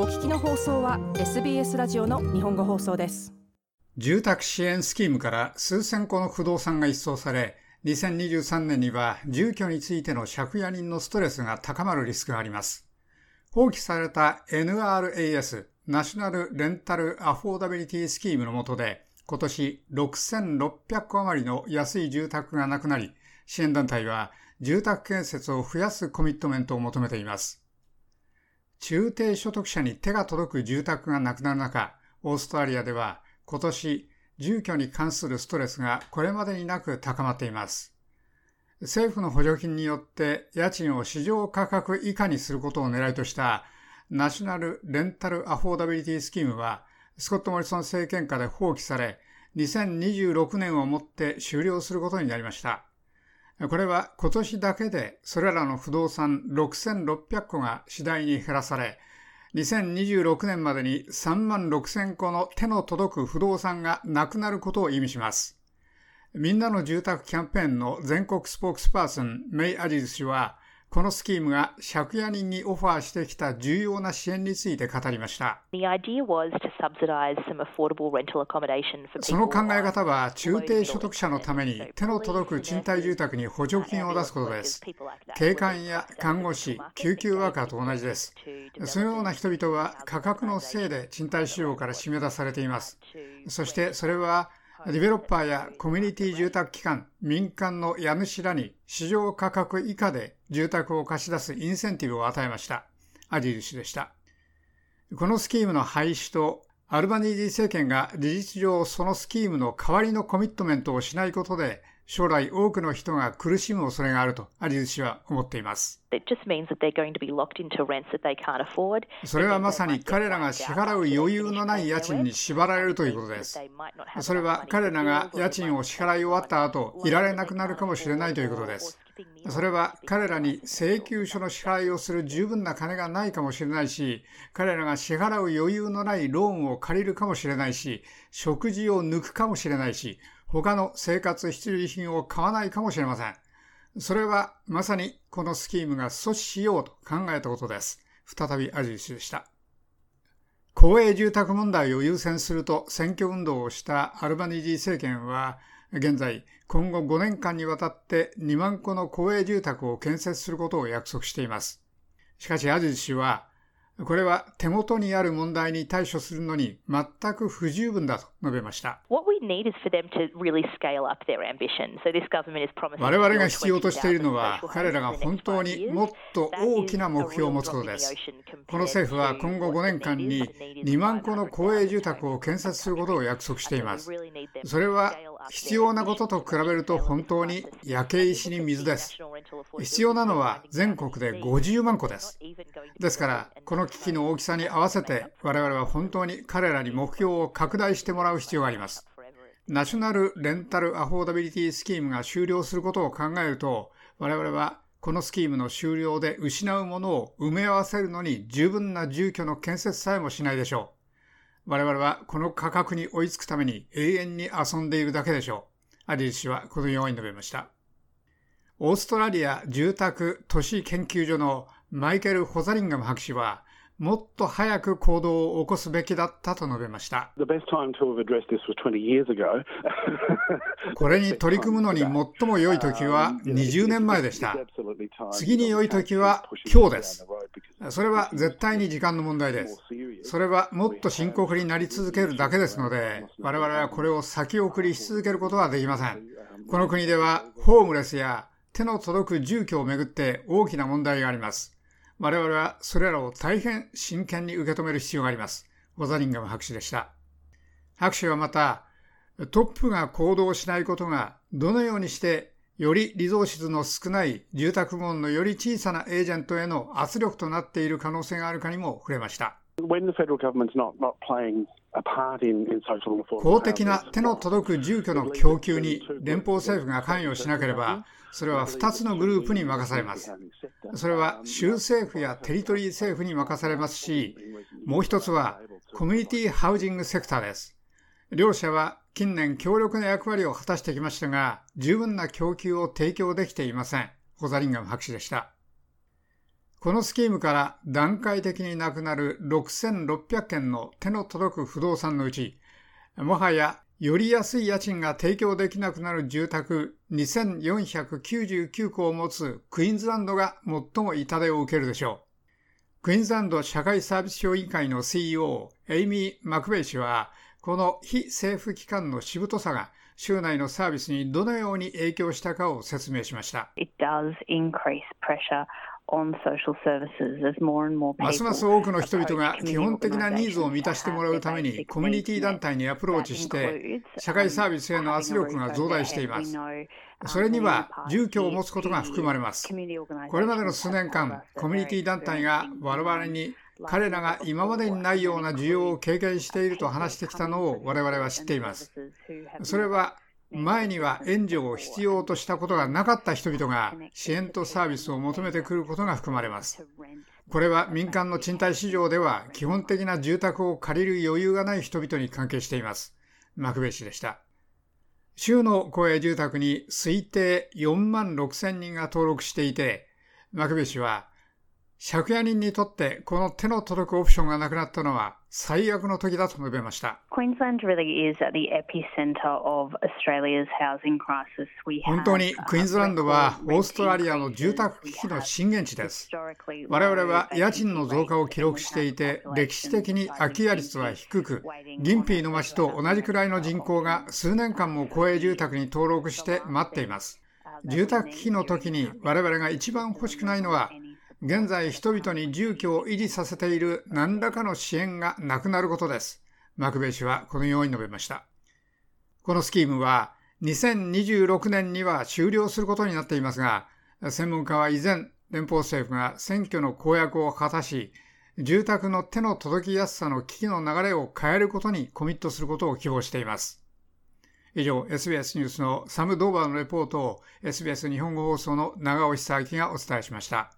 お聞きの放送は SBS ラジオの日本語放送です住宅支援スキームから数千個の不動産が一掃され2023年には住居についての借家人のストレスが高まるリスクがあります放棄された NRAS ナショナル・レンタル・アフォーダビリティ・スキームの下で今年6600個余りの安い住宅がなくなり支援団体は住宅建設を増やすコミットメントを求めています。中低所得者に手が届く住宅がなくなる中、オーストラリアでは今年住居に関するストレスがこれまでになく高まっています。政府の補助金によって家賃を市場価格以下にすることを狙いとしたナショナル・レンタル・アフォーダビリティ・スキームはスコット・モリソン政権下で放棄され2026年をもって終了することになりました。これは今年だけでそれらの不動産6600戸が次第に減らされ、2026年までに3万6000個の手の届く不動産がなくなることを意味します。みんなの住宅キャンペーンの全国スポークスパーソン、メイ・アジズ氏は、このスキームが借家人にオファーしてきた重要な支援について語りました。その考え方は中低所得者のために手の届く賃貸住宅に補助金を出すことです。警官や看護師、救急ワーカーと同じです。そのような人々は価格のせいで賃貸使用から締め出されています。そしてそれはディベロッパーやコミュニティ住宅機関、民間の家主らに市場価格以下で住宅を貸し出すインセンティブを与えました。アディル氏でした。このスキームの廃止とアルバニージー政権が事実上そのスキームの代わりのコミットメントをしないことで将来多くの人が苦しむ恐れがあるとアリズ氏は思っています。それはまさに彼らが支払う余裕のない家賃に縛られるということです。それは彼らが家賃を支払い終わった後、いられなくなるかもしれないということです。それは彼らに請求書の支払いをする十分な金がないかもしれないし、彼らが支払う余裕のないローンを借りるかもしれないし、食事を抜くかもしれないし、他の生活必需品を買わないかもしれません。それはまさにこのスキームが阻止しようと考えたことです。再びアジー氏でした。公営住宅問題を優先すると選挙運動をしたアルバニージー政権は、現在、今後5年間にわたって2万個の公営住宅を建設することを約束しています。しかしアジー氏は、これは手元にある問題に対処するのに全く不十分だと述べました。我々が必要としているのは、彼らが本当にもっと大きな目標を持つことです。この政府は今後5年間に2万個の公営住宅を建設することを約束しています。それは必要なことと比べると本当に焼け石に水です。必要なのは全国で50万個です。ですから、この危機の大きさに合わせて我々は本当に彼らに目標を拡大してもらう必要があります。ナショナル・レンタル・アフォーダビリティ・スキームが終了することを考えると、我々はこのスキームの終了で失うものを埋め合わせるのに十分な住居の建設さえもしないでしょう。我々はこの価格に追いつくために永遠に遊んでいるだけでしょう。アディ氏はこのように述べました。オーストラリア住宅都市研究所のマイケル・ホザリンガム博士は、もっと早く行動を起こすべきだったと述べました。これに取り組むのに最も良い時は20年前でした。次に良い時は今日です。それは絶対に時間の問題です。それはもっと深刻になり続けるだけですので、我々はこれを先送りし続けることはできません。この国ではホームレスや手の届く住居をめぐって大きな問題があります。我々はそれらを大変真剣に受け止める必要があります。ウォザリンガム博士でした。博士はまた、トップが行動しないことがどのようにしてよりリゾーシズの少ない住宅門のより小さなエージェントへの圧力となっている可能性があるかにも触れました。公的な手の届く住居の供給に連邦政府が関与しなければ、それは2つのグループに任されます。それは州政府やテリトリー政府に任されますし、もう一つはコミュニティハウジングセクターです。両者は近年強力な役割を果たしてきましたが、十分な供給を提供できていません。ホザリンガム博士でした。このスキームから段階的になくなる6600件の手の届く不動産のうち、もはやより安い家賃が提供できなくなる住宅2499戸を持つクイーンズランドが最も痛手を受けるでしょう。クイーンズランド社会サービス省委員会の CEO、エイミー・マクベイ氏は、この非政府機関のしぶとさが州内のサービスにどのように影響したかを説明しました。ますます多くの人々が基本的なニーズを満たしてもらうためにコミュニティ団体にアプローチして社会サービスへの圧力が増大しています。それには住居を持つことが含まれます。これまでの数年間、コミュニティ団体が我々に彼らが今までにないような需要を経験していると話してきたのを我々は知っています。それは前には援助を必要としたことがなかった人々が支援とサービスを求めてくることが含まれます。これは民間の賃貸市場では基本的な住宅を借りる余裕がない人々に関係しています。マクベ氏でした。州の公営住宅に推定4万6千人が登録していて、マクベ氏は借家人にとってこの手の届くオプションがなくなったのは最悪の時だと述べました。本当にクイーンズランドはオーストラリアの住宅危機の震源地です。我々は家賃の増加を記録していて、歴史的に空き家率は低く、ギンピーの町と同じくらいの人口が数年間も公営住宅に登録して待っています。住宅危機の時に我々が一番欲しくないのは現在人々に住居を維持させている何らかの支援がなくなることです。マクベイ氏はこのように述べました。このスキームは2026年には終了することになっていますが、専門家は依然、連邦政府が選挙の公約を果たし、住宅の手の届きやすさの危機の流れを変えることにコミットすることを希望しています。以上、SBS ニュースのサム・ドーバーのレポートを SBS 日本語放送の長尾久明がお伝えしました。